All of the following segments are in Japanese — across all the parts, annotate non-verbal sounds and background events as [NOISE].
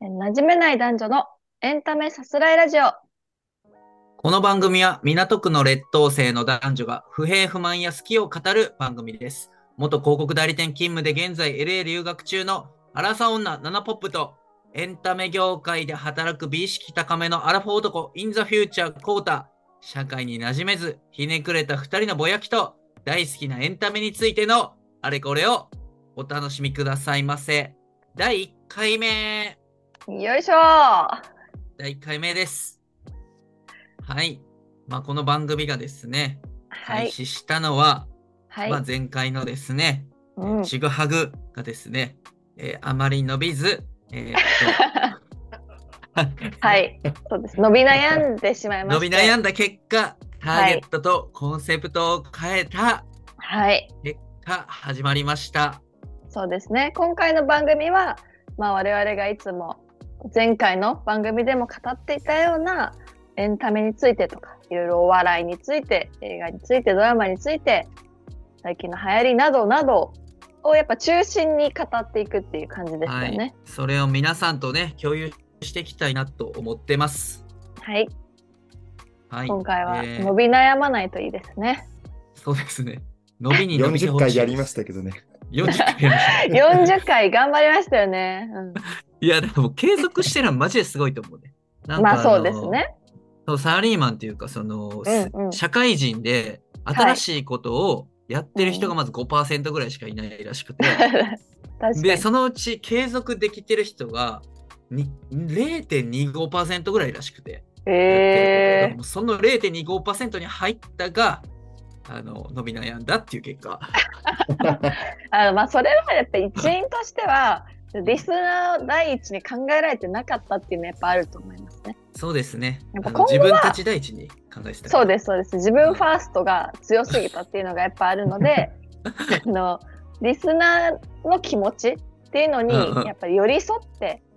馴染めない男女のエンタメさすらいラジオ。この番組は港区の劣等生の男女が不平不満や好きを語る番組です。元広告代理店勤務で現在 LA 留学中のアラサ女ナナポップとエンタメ業界で働く美意識高めのアラフォー男インザフューチャーコータ社会に馴染めずひねくれた二人のぼやきと大好きなエンタメについてのあれこれをお楽しみくださいませ。第1回目よいしょー第1回目です。はい。まあ、この番組がですね、はい。開始したのは、はい。まあ、前回のですね、うん、ちぐはぐがですね、えーあまり伸びず、えー [LAUGHS] はい。そうです。伸び悩んでしまいま伸して。び悩んだ結果、ターゲットとコンセプトを変えたはい。結果、始まりました。そうですね。今回の番組は、まあ我々がいつも前回の番組でも語っていたようなエンタメについてとか、いろいろお笑いについて、映画について、ドラマについて、最近の流行りなどなどをやっぱ中心に語っていくっていう感じですよはいね。。それを皆さんとね、共有していきたいなと思ってます。はい。はい。今回はえー伸び悩まないといいですね。そうですね。伸びに伸びて40ほしいです。[LAUGHS] 回やりましたけどね。40回やりました。[LAUGHS] 40回頑張りましたよね。うんいや、でも継続してるのはマジですごいと思うね。[LAUGHS] なんかまあそうのですね。そうサラリーマンっていうか、その、うんうん社会人で新しいことをやってる人がまず5%ぐらいしかいないらしくて。[LAUGHS] で、そのうち継続できてる人がに0.25%ぐらいらしくて、えもうその0.25%に入ったが、あの、伸び悩んだっていう結果。ー、[LAUGHS] あのまあそれはやっぱ一因としてはリスナー第一に考えられてなかったっていうのはやっぱあると思いますね。そうですね。やっぱ自分たち第一に考えてた。そうですそうです。自分ファーストが強すぎたっていうのがやっぱあるので、[LAUGHS] あのリスナーの気持ちっていうのにやっぱり寄り添って、うん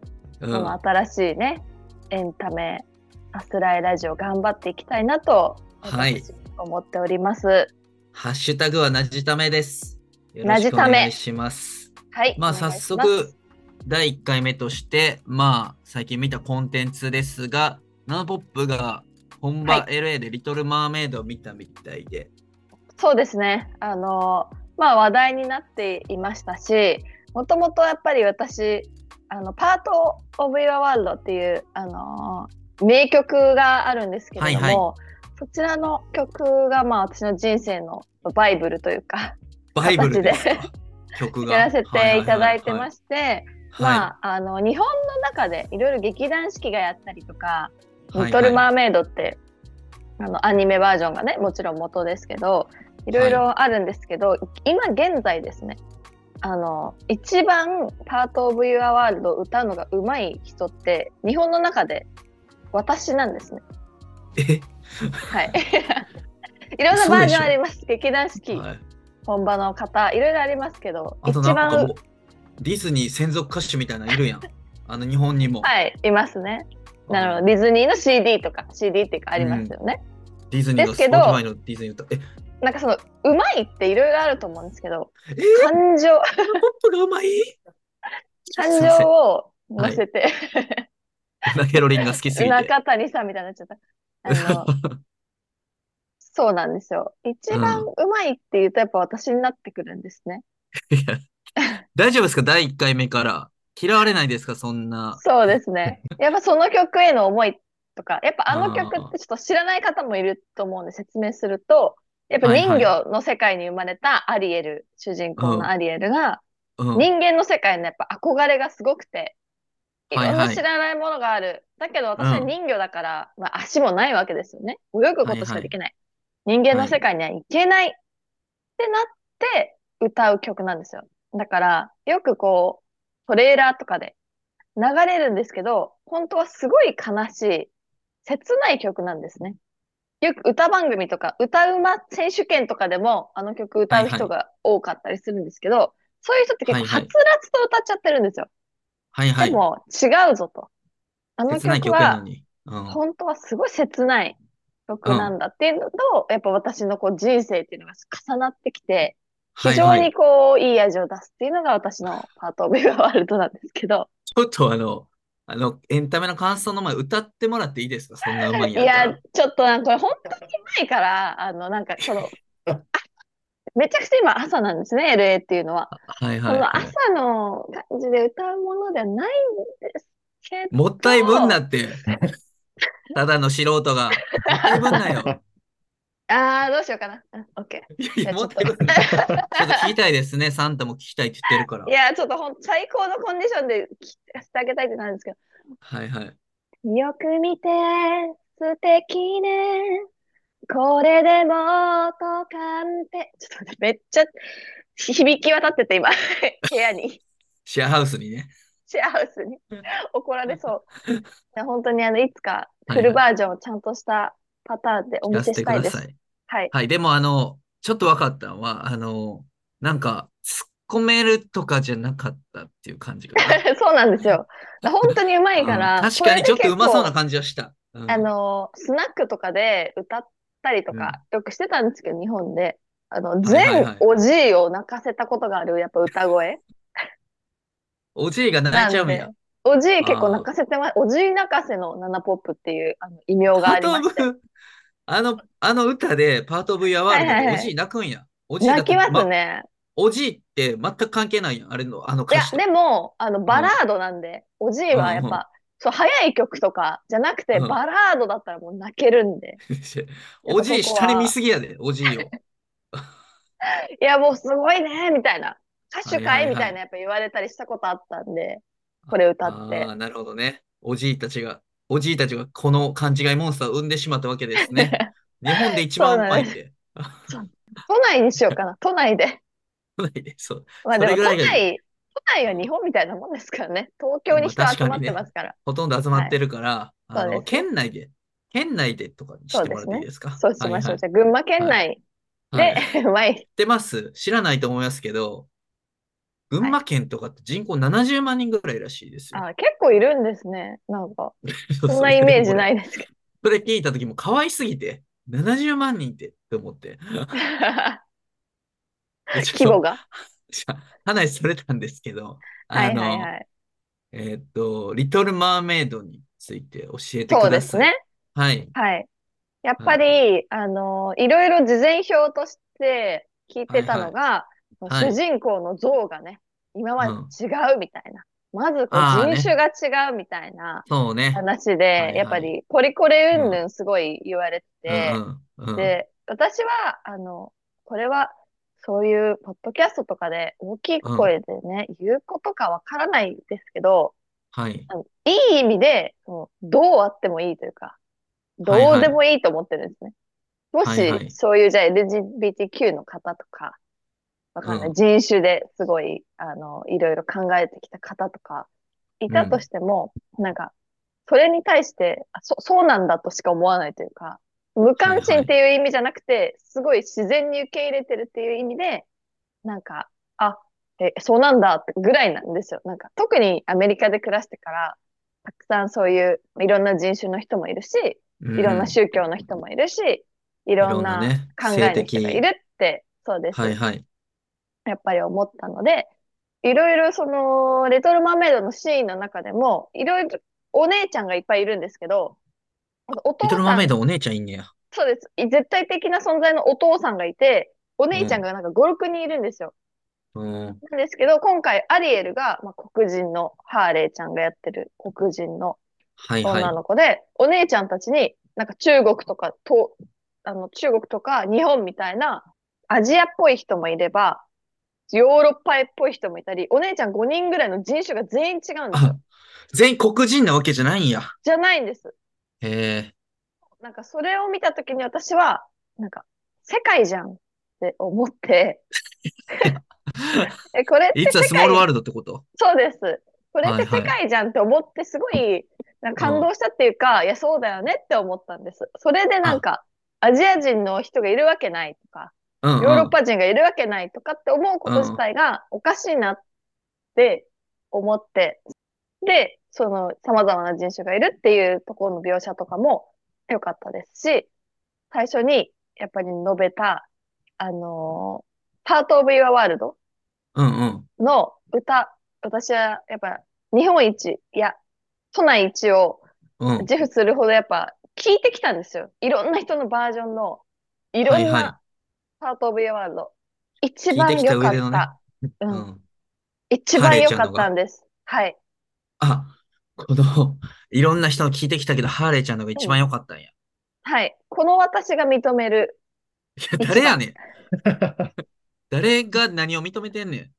この新しいねエンタメさすらいラジオ頑張っていきたいなとはい私思っております。ハッシュタグはなじためです。よろしくお願いします。はい。まあ早速、第1回目として、まあ最近見たコンテンツですが、ナナポップが本場は LA でリトル・マーメイドを見たみたいで、そうですね。あの、まあ話題になっていましたし、もともとやっぱり私、あの、パート・オブ・ユア・ワールドっていう、あの、名曲があるんですけれども、はいはそちらの曲が、まあ私の人生のバイブルというか、バイブルで曲が。やらせていただいてましして、た。はいまあ、あの、日本の中でいろいろ劇団四季がやったりとか、はいリトル・マーメイドって、あのアニメバージョンがねもちろん元ですけどいろいろあるんですけど、今現在ですねあの一番「パート・オブ・ユア・ワールド」を歌うのが上手い人って日本の中で私なんですね。え？はい。[LAUGHS] いろんなバージョンあります。劇団四季、はい本場の方いろいろありますけど一番ディズニー専属歌手みたいなのいるやん。[LAUGHS] あの日本にも。はいいますね。なるほどディズニーの CD とか CD っていうかありますよね。ディズニーのですけど Spotify のディズニー歌。え、なんかそのうまいっていろいろあると思うんですけどえ？ー、感情ポップがうまい？[LAUGHS] 感情を乗せて、なヘロリンが好きすぎて。中谷さんみたいになっちゃった。あの [LAUGHS] そうなんですよ。一番うまいって言うとやっぱ私になってくるんですね。いや大丈夫ですか？第1回目から。嫌われないですか？そんな。そうですね。[LAUGHS] やっぱその曲への思いとか、やっぱあの曲ってちょっと知らない方もいると思うんで説明すると、やっぱ人魚の世界に生まれたアリエル、主人公のアリエルが、うん。人間の世界のやっぱ憧れがすごくて、いろんはいはない知らないものがある。だけど私は人魚だから、まあ足もないわけですよね。泳ぐことしかできない。人間の世界には行けないってなって歌う曲なんですよ。だから、よくこう、トレーラーとかで流れるんですけど、本当はすごい悲しい、切ない曲なんですね。よく歌番組とか、歌うま選手権とかでもあの曲歌う人が多かったりするんですけど、そういう人って結構はいはいはつらつと歌っちゃってるんですよ。はいはい。でも違うぞと。あの曲は。うん。本当はすごい切ない曲なんだっていうのと、やっぱ私のこう人生っていうのが重なってきて、非常にこういい味を出すっていうのが私のパートオブユアワールドなんですけど、ちょっとあの、あの、エンタメの感想の前、歌ってもらっていいですか？そんなうまいんいやちょっとなんか本当にうまいから、あの、なんかその、[LAUGHS] あめちゃくちゃ今朝なんですね、LA っていうのは。はいそはいはい。の朝の感じで歌うものではないんですけど。もったいぶんなって。ただの素人が。もったいぶんなよ。ああ、どうしようかな。うんオッケいやいや、じゃあもったいぶんな。ちょっと聞きたいですね。サンタも聞きたいって言ってるからー。い。や、ちょっとほん最高のコンディションで聞かせてあげたいってなんですけはいはい。ど。よく見て、素敵ね。これでもとかんて。ちょっと待って、めっちゃ響き渡ってて今、[LAUGHS] 部屋に。シェアハウスにね。シェアハウスに怒られそう。[LAUGHS] いや本当にあの、いつかはいフルバージョンをちゃんとしたパターンでお見せしたいです。ださい。はい。はい。でも、あの、ちょっと分かったのは、あの、なんか、突っ込めるとかじゃなかったっていう感じがね。[LAUGHS] そうなんですよ。本当にうまいかうんら、確かにちょっとうまそうなじ。感じはした。うんあの、スナックとかで歌ったりとか、よくしてたんですけど、日本で。あの、全おじいを泣かせたことがある、やっぱ歌声。おじいが泣いちゃうんや。おじい結構泣かせてま、おじい泣かせのナナポップっていうあの異名がありまして。[LAUGHS] ブ、あの、あの歌で、パートオブヤワールドでおじい泣くんや。おじいだって泣きますまね。おじいって全く関係ないやん。あれの、あのいや歌詞、と。でも、あの、バラードなんで、おじいはやっうんうんぱ、そう、早い曲とかじゃなくて、うんバラードだったらもう泣けるんで。[LAUGHS] おじい下に見すぎやで、おじいを。[LAUGHS] いや、もうすごいね、みたいな。歌手はいはいはい会みたいなやっぱ言われたりしたことあったんで、これ歌ってああ、なるほどね。おじいたちが、おじいたちがこの勘違いモンスターを生んでしまったわけですね。[LAUGHS] 日本で一番うまいって。都内にしようかな、都内で。そう。まあでも都内、都内は日本みたいなもんですからね。東京に人集まってますから。ほとんど集まってるから、あの、そうです県内で、県内でとかにしてもらっていいですか？そうしましょう。はいじゃあ、群馬県内はいで、はい、[LAUGHS] 知っ。てます知らないと思いますけど、群馬県とかって人口70万人ぐらいらしいですよ。あ、結構いるんですね。なんか、[LAUGHS] そそんなイメージないですけど。それ聞いた時も可愛すぎて、70万人ってって思って。[LAUGHS] 規模が。[LAUGHS] 話それたんですけど、はいあの、はいはい。えーっと、リトル・マーメイドについて教えてそうください。ですね。はい。はい。やっぱり、あの、いろいろ事前表として聞いてたのが、はい主人公の像がね、今まで違うみたいな。まずこう人種が違うみたいな。話で、はいはい。やっぱりポリコレ云々すごい言われてて、うん。うん。うん。で、私は、あの、これは、そういうポッドキャストとかで大きい声でね、言うことかわからないですけど、はい。あのいい意味で、そのどうあってもいいというか、どうでもいいと思ってるんですね。もはいはい。し、そういうじゃあ LGBTQ の方とか、わかんない、うん人種ですごい、あの、いろいろ考えてきた方とか、いたとしても、なんか、それに対してあそ、そうなんだとしか思わないというか、無関心っていう意味じゃなくて、すごい自然に受け入れてるっていう意味で、なんか、あ、え、そうなんだってぐらいなんですよ。なんか、特にアメリカで暮らしてから、たくさんそういういろんな人種の人もいるし、うんいろんな宗教の人もいるし、いろんな考えの人がいるって、そうです。はいはい。やっぱり思ったので、いろいろその、レトルマーメイドのシーンの中でも、いろいろお姉ちゃんがいっぱいいるんですけど、お父リトル・マーメイドお姉ちゃんいんねや。そうです。絶対的な存在のお父さんがいて、お姉ちゃんがなんか5、6人いるんですよ。うん。なんですけど、今回アリエルが、まあ、黒人のハーレーちゃんがやってる黒人のはいはい。女の子で、お姉ちゃんたちに、なんか中国とかと、あの、中国とか日本みたいなアジアっぽい人もいれば、ヨーロッパっぽい人もいたり、お姉ちゃん5人ぐらいの人種が全員違うんですよあ。全員黒人なわけじゃないんや。じゃないんです。へえ。なんかそれを見たときに私は、なんか、世界じゃんって思って、[LAUGHS] え、これっていつはスモールワールドってこと？そうです。これって世界じゃんって思って、すごい、なんか感動したっていうか、いや、そうだよねって思ったんです。それでなんか、アジア人の人がいるわけないとか。ヨーロッパ人がいるわけないとかって思うこと自体がおかしいなって思って、で、その様々な人種がいるっていうところの描写とかも良かったですし、最初にやっぱり述べた、あのー、Part of Your World うんうん。の歌、私はやっぱ日本一、いや、都内一をうん。自負するほどやっぱ聞いてきたんですよ。いろんな人のバージョンの、いろんなパートオブユアワールド。一番良か上でのねった。う。うんん。一番良かったんです。はい。あ、この、いろんな人の聞いてきたけど、ハーレーちゃんのが一番良かったんや。いはい。この私が認める。や、誰やねん。誰が何を認めてんねん。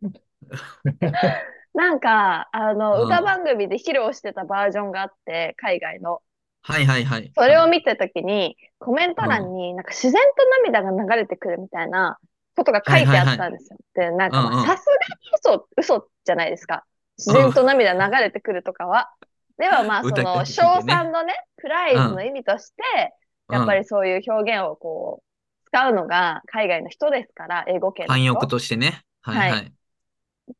[LAUGHS] なんか、あの、うん歌番組で披露してたバージョンがあって、海外の。はいはいはい。それを見たときに、コメント欄になんか自然と涙が流れてくるみたいなことが書いてあったんですよ。で、なんかさすがに嘘、嘘じゃないですか。自然と涙流れてくるとかは。ではまあ、そ歌の、賞賛のね、プライズの意味として、やっぱりそういう表現をこう、使うのが海外の人ですから、英語圏の人反翼としてね。はいはい。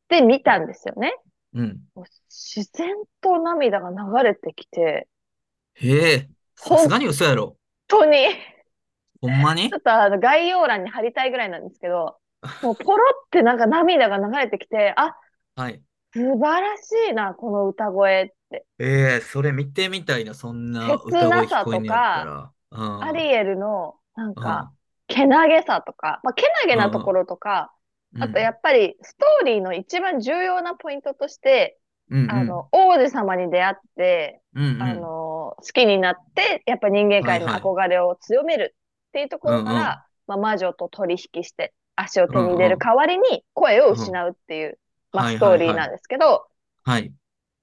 で見たんですよね。うん。自然と涙が流れてきて、へえ、さすがに嘘やろ。本当に、ほんまに？ちょっとあの概要欄に貼りたいぐらいなんですけど、もうポロってなんか涙が流れてきて、あ、はい。素晴らしいな、この歌声って。ええそれ見てみたいな、そんな切歌声なさ聞こえんねやったら。うん。アリエルのなんうんか、けなげさとか、まあ、けなげなところとか、あとやっぱりストーリーの一番重要なポイントとして、うんうん、あの、王子様に出会って、うんうん、あの、好きになって、やっぱ人間界の憧れを強めるっていうところから、うんうんまあ、魔女と取引して足を手に入れる代わりに声を失うっていう、まあ、はいストーリーなんですけど、はい。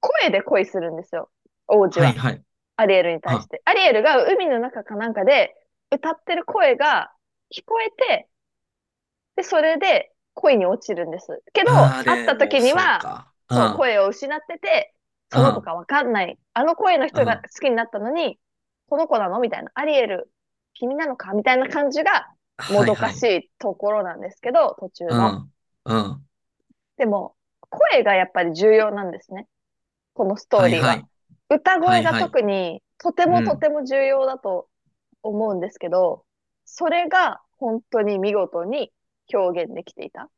声で恋するんですよ、王子は。はいはい。アリエルに対して。アリエルが海の中かなんかで歌ってる声が聞こえて、で、それで恋に落ちるんです。けど、会った時には、そう声を失ってて、その子かわかんない。あの声の人が好きになったのに、この子なのみたいな。アリエル、君なのかみたいな感じがうんもどかしいところなんですけど、途中の。はいはいうん。うん。でも、声がやっぱり重要なんですね。このストーリーは。はいはい歌声がはいはい特にとてうんもとても重要だと思うんですけど、それが本当に見事に表現できていた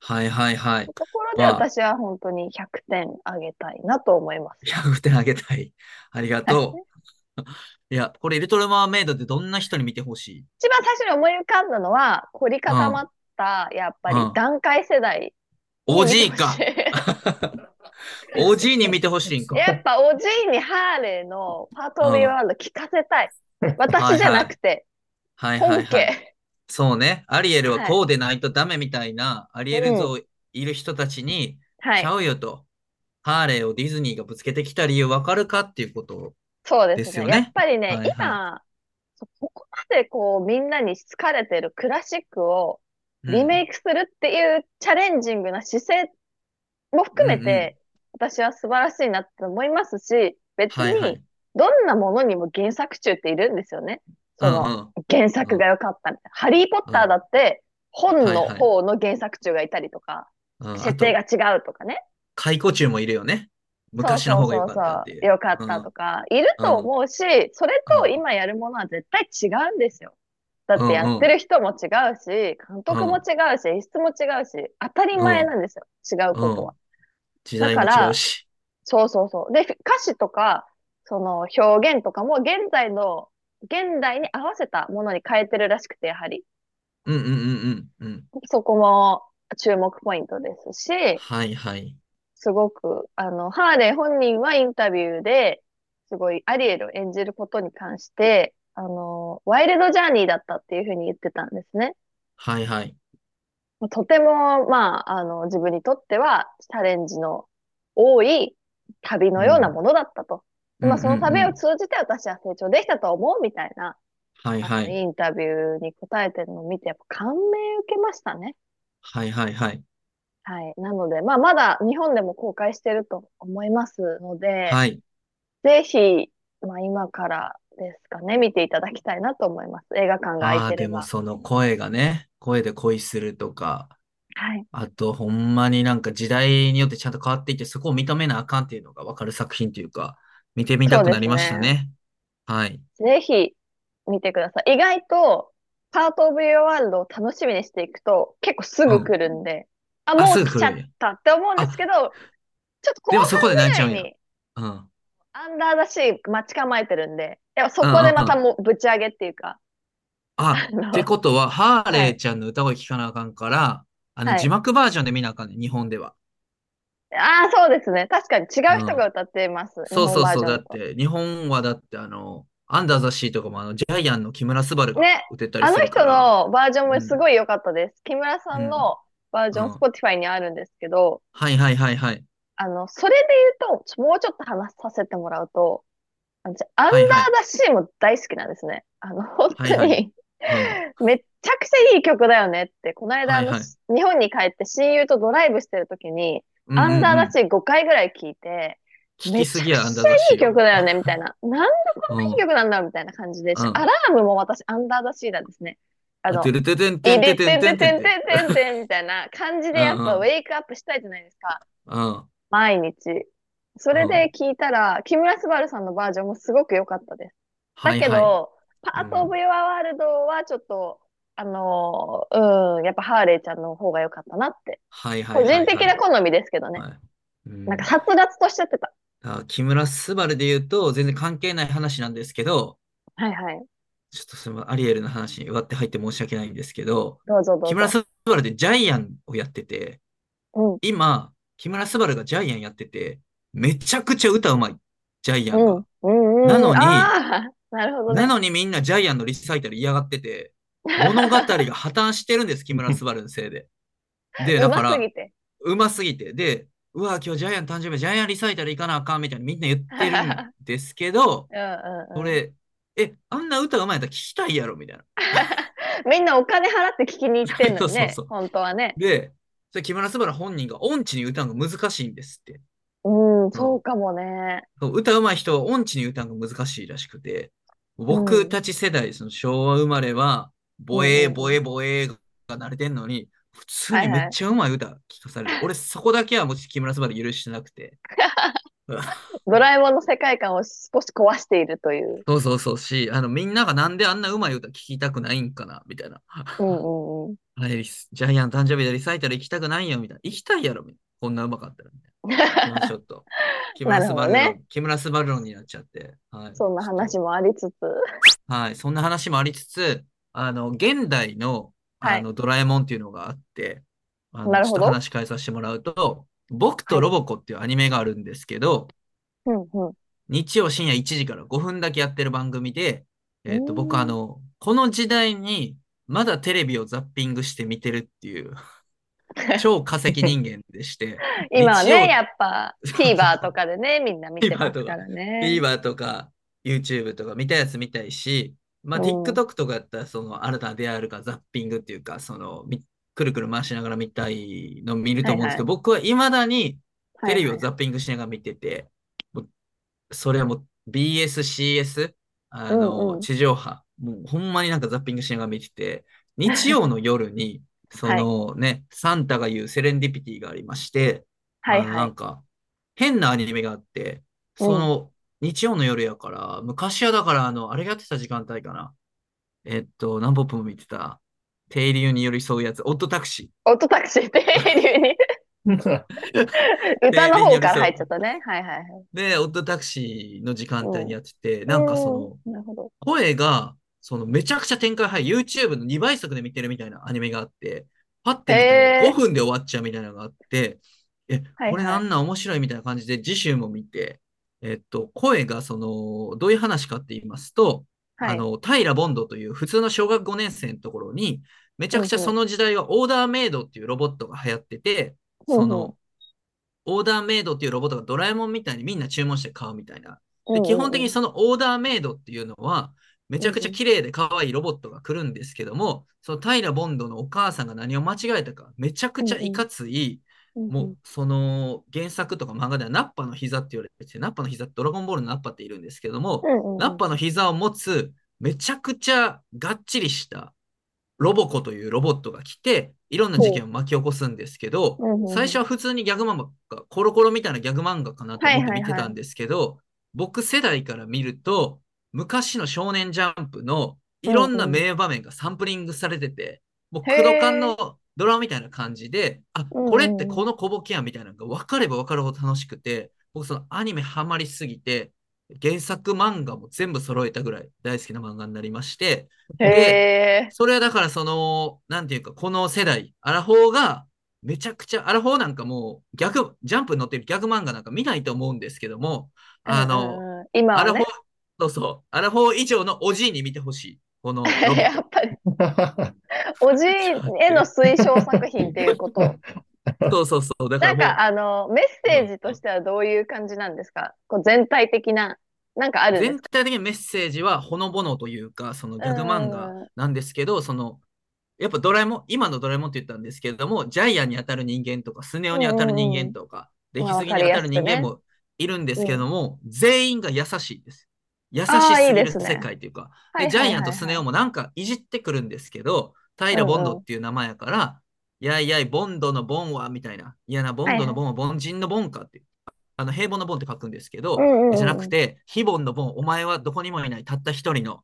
はいはいはい。ところでまあ私は本当に100点あげたいなと思います。100点あげたい。ありがとう。[LAUGHS] いや、これ、リトル・マーメイドってどんな人に見てほしい？一番最初に思い浮かんだのは、凝り固まった、やっぱりうん段階世代。?OG か。OG に見てほしいんか。やっぱおじいにハーレーのパートオブ・ユー・ワールド聞かせたい。[LAUGHS] 私じゃなくて、はいはい本はい。家。そうね。アリエルはこうでないとダメみたいな、アリエル像いる人たちに、はいちゃ。うよと。ハーレーをディズニーがぶつけてきた理由わかるかっていうことを。そうですね。よねやっぱりね、はいはい今、ここまでこうみんなに好かれてるクラシックをリメイイクするっていうチャレンジングな姿勢も含めて、私は素晴らしいなって思いますし、別に。どんなものにも原作中っているんですよね。その、原作が良かったみたいな。ハリー・ポッターだって、本の方の原作中がいたりとか、設定と、が違うとかね。解雇中もいるよね。昔の方が良かったっていう。良かったとか、いると思うし、それと今やるものは絶対違うんですよ。だってやってる人も違うし、監督も違うし、演出も違うし、当たり前なんですよ。違うことは。時代もだから違うし。そうそうそう。で、歌詞とか、その表現とかも現在の、現代に合わせたものに変えてるらしくて、やはり。うんうんうんうんうん。そこも注目ポイントですし、はいはい。すごく、あの、ハーレー本人はインタビューで、すごいアリエルを演じることに関して、あの、ワイルドジャーニーだったっていうふうに言ってたんですね。はいはい。とても、まあ、あの、自分にとってはチャレンジの多い旅のようなものだったと。まあ、その旅を通じて私は成長できたと思うみたいな、はいはい。インタビューに答えてるのを見て、やっぱ感銘受けましたね。はいはいはい。はい。なので、まあ、まだ日本でも公開してると思いますので、はい。ぜひ、まあ、今からですかね、見ていただきたいなと思います。映画館がいてれば。もその声がね、声で恋するとか、はい。あとほんまになんか時代によってちゃんと変わっていって、そこを認めなあかんっていうのがわかる作品というか、見てみたくなりましたね。はい。ぜひ、見てください。意外と、パートオブユアワールドを楽しみにしていくと、結構すぐ来るんで、あ、もう来ちゃったって思うんですけど、ちょっと後でもそこで泣いちゃうんやらいに、うん。アアンダーだし、待ち構えてるんで、やっぱそこでまたもうぶち上げっていうか。あ、あのってことは、ハーレーちゃんの歌声聞かなあかんから、あの、はい字幕バージョンで見なあかんねん、日本では。ああ、そうですね。確かに違う人が歌ってます。そうそうそう。だって、日本はだって、あの、アンダーザシーとかも、あの、ジャイアンの木村昴がね歌ったりあの人するから。のバージョンもすごい良かったです。木村さんのバージョン、うん Spotify にあるんですけど、はいはいはいはい。あの、それで言うと、もうちょっと話させてもらうと、アンダーはいはいダシーも大好きなんですね。あの、本当に、はいはいめっちゃくちゃいい曲だよねって、この間、あのはいはい日本に帰って親友とドライブしてる時に、うんアンダーダー。シー5回ぐらい聞いて、聞きすぎや、アンダーめちゃくちゃいい。曲だよね、みたいな。なんでうん。いい曲なんだろうみたいな感じで、うんアラームも私、アンダーダシーなんですね。あのて、るててんいてんでてんてんててんてんんてんみたいな感じでやっぱウェイクアップしたいじゃないですか。うん。毎日。それで聞いたら、木村昴さんのバージョンもすごく良かったです。だけど、パートオブユアワールドはちょっと、あのーうん、やっぱハーレーちゃんの方が良かったなって。はいはい個はいはい。人的な好みですけどね。はいうんなんか殺伐としちゃってた。あ木村昴で言うと、全然関係ない話なんですけど、はいはい。ちょっとそのアリエルの話に割って入って申し訳ないんですけど、どうぞどうぞ。木村昴でジャイアンをやってて、うん。今、木村昴がジャイアンやってて、めちゃくちゃ歌うまい。ジャイアンが。うん。うんうん。なのにああ、なるほどね。なのにみんなジャイアンのリサイタル嫌がってて、物語が破綻してるんです、木村昴のせいで。[LAUGHS] で、だうからます、ぎて。うますぎて。で、うわ、今日ジャイアン誕生日、ジャイアンリサイタル行かなあかんみたいなみんな言ってるんですけど。[LAUGHS] これ、え、あんな歌うまいやったら聞きたいやろみたいな。[LAUGHS] みんなお金払って聞きに行ってんのにねそうそうそう。本当はね。で、それ木村昴本人が音痴に歌うのが難しいんですって。うん、そうかもね。歌うまい人は音痴に歌うのが難しいらしくて、僕たち世代、その昭和生まれは、ボエー、うんボエー、ボエーが慣れてんのに、普通にめっちゃうまい歌聞かされる。[LAUGHS] 俺、そこだけはもし木村昴許してなくて。[LAUGHS] ドラえもんの世界観を少し壊しているという。そうそうそうし、あの、みんながなんであんなうまい歌聞きたくないんかなみたいな。うんうんうん。[LAUGHS] あれ、ジャイアン誕生日でリサイタル行きたくないよ、みたいな。行きたいやろ、みたいな。こんなうまかったら、みたいな。ちょっと。木村昴論、ね木村昴論になっちゃって。はい。そんな話もありつつ。はい。そんな話もありつつ、あの、現代の、はいあの、ドラえもんっていうのがあって、あのなるちょっと話変えさせてもらうと、僕とロボコっていうアニメがあるんですけど、うんうん。日曜深夜1時から5分だけやってる番組で、えっと、うん僕あの、この時代にまだテレビをザッピングして見てるっていう、[LAUGHS] 超化石人間でして、[LAUGHS] 今は日曜ね、やっぱ TVer とかでね、みんな見てますからね。TVer とか YouTube とか見たやつ見たいし、まあ、うん。TikTok とかやったら、その新たな出会えるかザッピングっていうか、その、みくるくる回しながら見たいの見ると思うんですけど、僕は未だにテレビをザッピングしながら見てて、もうそれはもう BS、CS、あうんの、うん。地上波、もうほんまになんかザッピングしながら見てて、日曜の夜に、[LAUGHS] そのね、サンタが言うセレンディピティがありまして、はいあのなはい。んか、変なアニメがあって、その、日曜の夜やから、昔はだから、あの、あれがやってた時間帯かな。えっと、何ポップも見てた、停留に寄り添うやつ、オットタクシオートタクシーって流にー。[LAUGHS] 歌の方から入っちゃったね。はいはいはい。で、オットタクシーの時間帯にやってて、なんかその。声が、その、めちゃくちゃ展開早い、YouTube の2倍速で見てるみたいなアニメがあって、パッて見たへーら5分で終わっちゃうみたいなのがあって、え、はいこれなんなん面白いみたいな感じで次週も見て、えっと、声がその、どういう話かって言いますと、はい。あの、平ボンドという普通の小学5年生のところに、めちゃくちゃその時代はオーダーメイドっていうロボットが流行ってて、その、オーダーメイドっていうロボットがドラえもんみたいにみんな注文して買うみたいな。で、基本的にそのオーダーメイドっていうのは、めちゃくちゃ綺麗で可愛いロボットが来るんですけども、その平ボンドのお母さんが何を間違えたか、めちゃくちゃいかつい、もうその原作とか漫画ではナッパの膝って言われてて、ナッパの膝ってドラゴンボールのナッパっているんですけども、うんうんうん、ナッパの膝を持つめちゃくちゃがっちりしたロボコというロボットが来て、いろんな事件を巻き起こすんですけど、う。んうんうん。最初は普通にギャグ漫画、コロコロみたいなギャグ漫画かなと思って見てはいはいはい。たんですけど、僕世代から見ると、昔の少年ジャンプのいろんな名場面がサンプリングされてて、もうへー。クドカンのドラマみたいな感じで、あ、これってこの小ボケやみたいなのが分かれば分かるほど楽しくて、僕そのアニメハマりすぎて、原作漫画も全部揃えたぐらい大好きな漫画になりまして、へえ。それはだからその、なんていうか、この世代、アラフォーが、めちゃくちゃ、アラフォーなんかもうギャグ、ジャンプに載ってるギャグ漫画なんか見ないと思うんですけども、あの、今はねアラフォー、、そうそう、アラフォー以上のおじいに見てほしい。この [LAUGHS] やっぱり、[LAUGHS] おじいへの推奨作品っていうこと。そうそうそう。だかなんらもう、か、あの、メッセージとしてはどういう感じなんですか？こう全体的な、なんかある全体的にメッセージはほのぼのというか、そのギャグ漫画なんですけど、その、やっぱドラえもん、今のドラえもんって言ったんですけれども、ジャイアンに当たる人間とか、スネ夫に当たる人間とか、出来すぎに当たる人間もいるんですけれども、全員が優しいです。優しすぎる世界というか、ジャイアンとスネはい夫もなんかいじってくるんですけど、平ボンドっていう名前やから、やいやい、ボンドのボンは、みたいな。いやな、ボンドのボンは凡人のボンかっていう。あの、平凡のボンって書くんですけど、うんうんうん。じゃなくて、非凡のボン、お前はどこにもいない、たった一人の、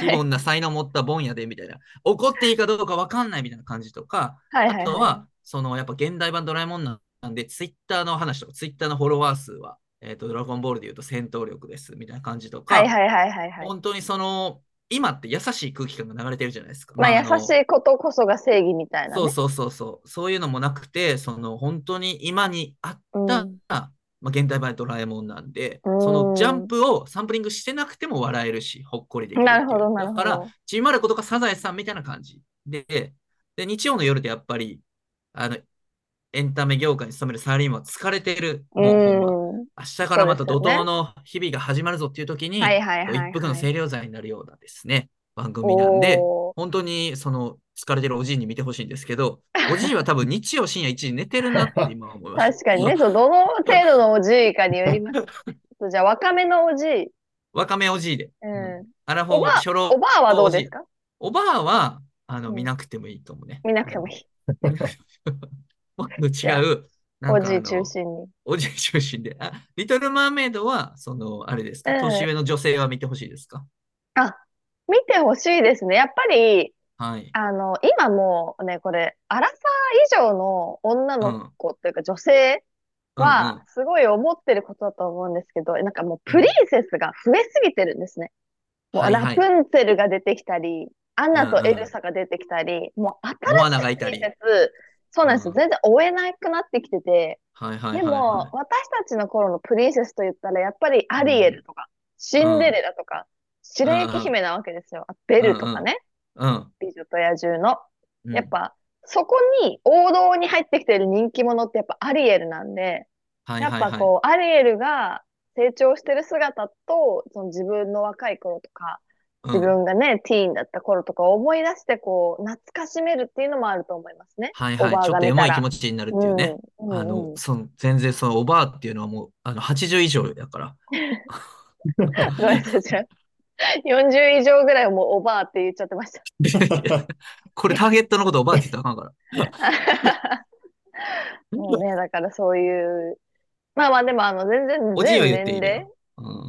非はい。凡な才能を持ったボンやで、みたいな。怒っていいかどうかわかんないみたいな感じとか、あとは、その、やっぱ現代版ドラえもんなんで、ツイッターの話とか、ツイッターのフォロワー数は、えっ、と、ドラゴンボールで言うと戦闘力です、みたいな感じとか、はいはいはいはいはい。本当にその、今って優しい空気感が流れてるじゃないですか。まあ、優のしいことこそが正義みたいな、ね。そうそうそうそう。そういうのもなくて、その本当に今にあった、うんまあ、現代版ドラえもんなんで、うんそのジャンプをサンプリングしてなくても笑えるし、ほっこりできる。なるほどなるほど。だから、ちびまる子とかサザエさんみたいな感じ。で、で日曜の夜でやっぱり、あの、エンタメ業界に勤めるサラリーマンは疲れてる。もうほんまうん。明日からまた怒涛の日々が始まるぞっていう時に。一服の清涼剤になるようなですね、番組なんで、本当にその疲れてるおじいに見てほしいんですけど、[LAUGHS] おじいは多分日曜深夜1時に寝てるなって今思いました。[LAUGHS] 確かにね、そう、どの程度のおじいかによります。[LAUGHS] じゃあ、若めのおじい。若めおじいで。うん。アラフォー、初老おばあはどうですか？おばあは、あの、うん見なくてもいいと思うね。見なくてもいい。もっと違う。おじい中心に。おじい中心で。あ、リトル・マーメイドは、その、あれですか、うん年上の女性は見てほしいですか？あ、見てほしいですね。やっぱり、はい。あの、今もうね、これ、アラサー以上の女の子っていうか女性うんは、すごい思ってることだと思うんですけど、なんかもうプリンセスが増えすぎてるんですね。もうはいはいラプンツェルが出てきたり、アナとうんうんエルサが出てきたり、もううんモアナ新しい。プリンセス、そうなんですよ。うん全然追えなくなってきてて、はいはいはい、でもは、私たちの頃のプリンセスと言ったら、やっぱりアリエルとか、シンデレラとか、白雪姫なわけですよ。あベルとかね、い。うん。美女と野獣の。うんやっぱ、そこに王道に入ってきてる人気者ってやっぱアリエルなんで、やっはいはいはいぱこう、アリエルが成長してる姿と、その自分の若い頃とか、自分がね、ティーンだった頃とかを思い出して、こう、懐かしめるっていうのもあると思いますね。はいはい。ちょっとエモい気持ちになるっていうね。うんうんうんあの、その、全然そのおばあっていうのはもう、あの、80以上だから。ごめんなさい40以上ぐらいをもうおばあって言っちゃってました。[LAUGHS] これターゲットのことおばあって言ったらあかんから。[LAUGHS] もうね、だからそういう、まあまあでもあの全然全年齢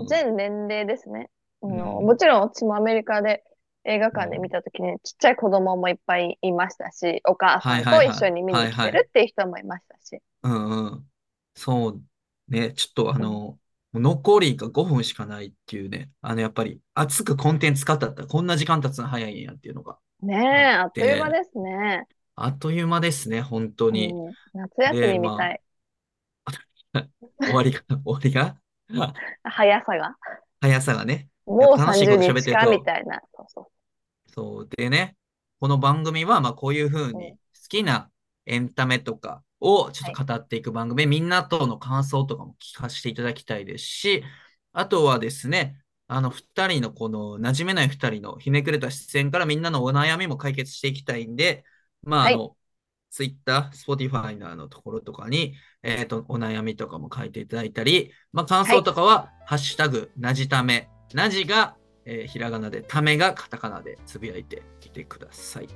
全年齢ですね。あのうんもちろん私もアメリカで映画館で見たときにちっちゃい子供もいっぱいいましたし、お母さんと一緒に見に来てるっていう人もいましたし。うんうん。そうね、ちょっとあの、もう残りが5分しかないっていうね、あの、やっぱり熱くコンテンツ使ったらこんな時間経つの早いんやっていうのが、ねえ、あっとでいう間ですね。あっという間ですね、本当に。うん夏休みみたい。[LAUGHS] 終わりが、終わりが、速さが。速さがね。もう楽しいこと喋30日かってると。みたいな。そうそう。そう。でね、この番組はまあこういうふううん。に好きなエンタメとかをちょっと語っていく番組、みんなとの感想とかも聞かせていただきたいですし、あとはですね、あの二人のこの馴染めない二人のひねくれた視線からみんなのお悩みも解決していきたいんで、まああの、Twitter、Spotify のあのところとかに、えっと、お悩みとかも書いていただいたり、まあ感想とかは、ハッシュタグ、なじため、なじがえーひらがなで、ためがカタカナでつぶやいてみてください。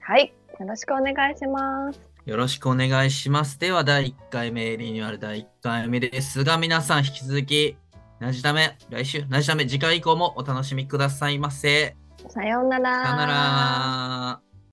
はい。よろしくお願いします。よろしくお願いします。では、第1回目、リニューアル第1回目ですが、皆さん引き続き、なじため、来週、なじため、次回以降もお楽しみくださいませ。さようなら。さよなら。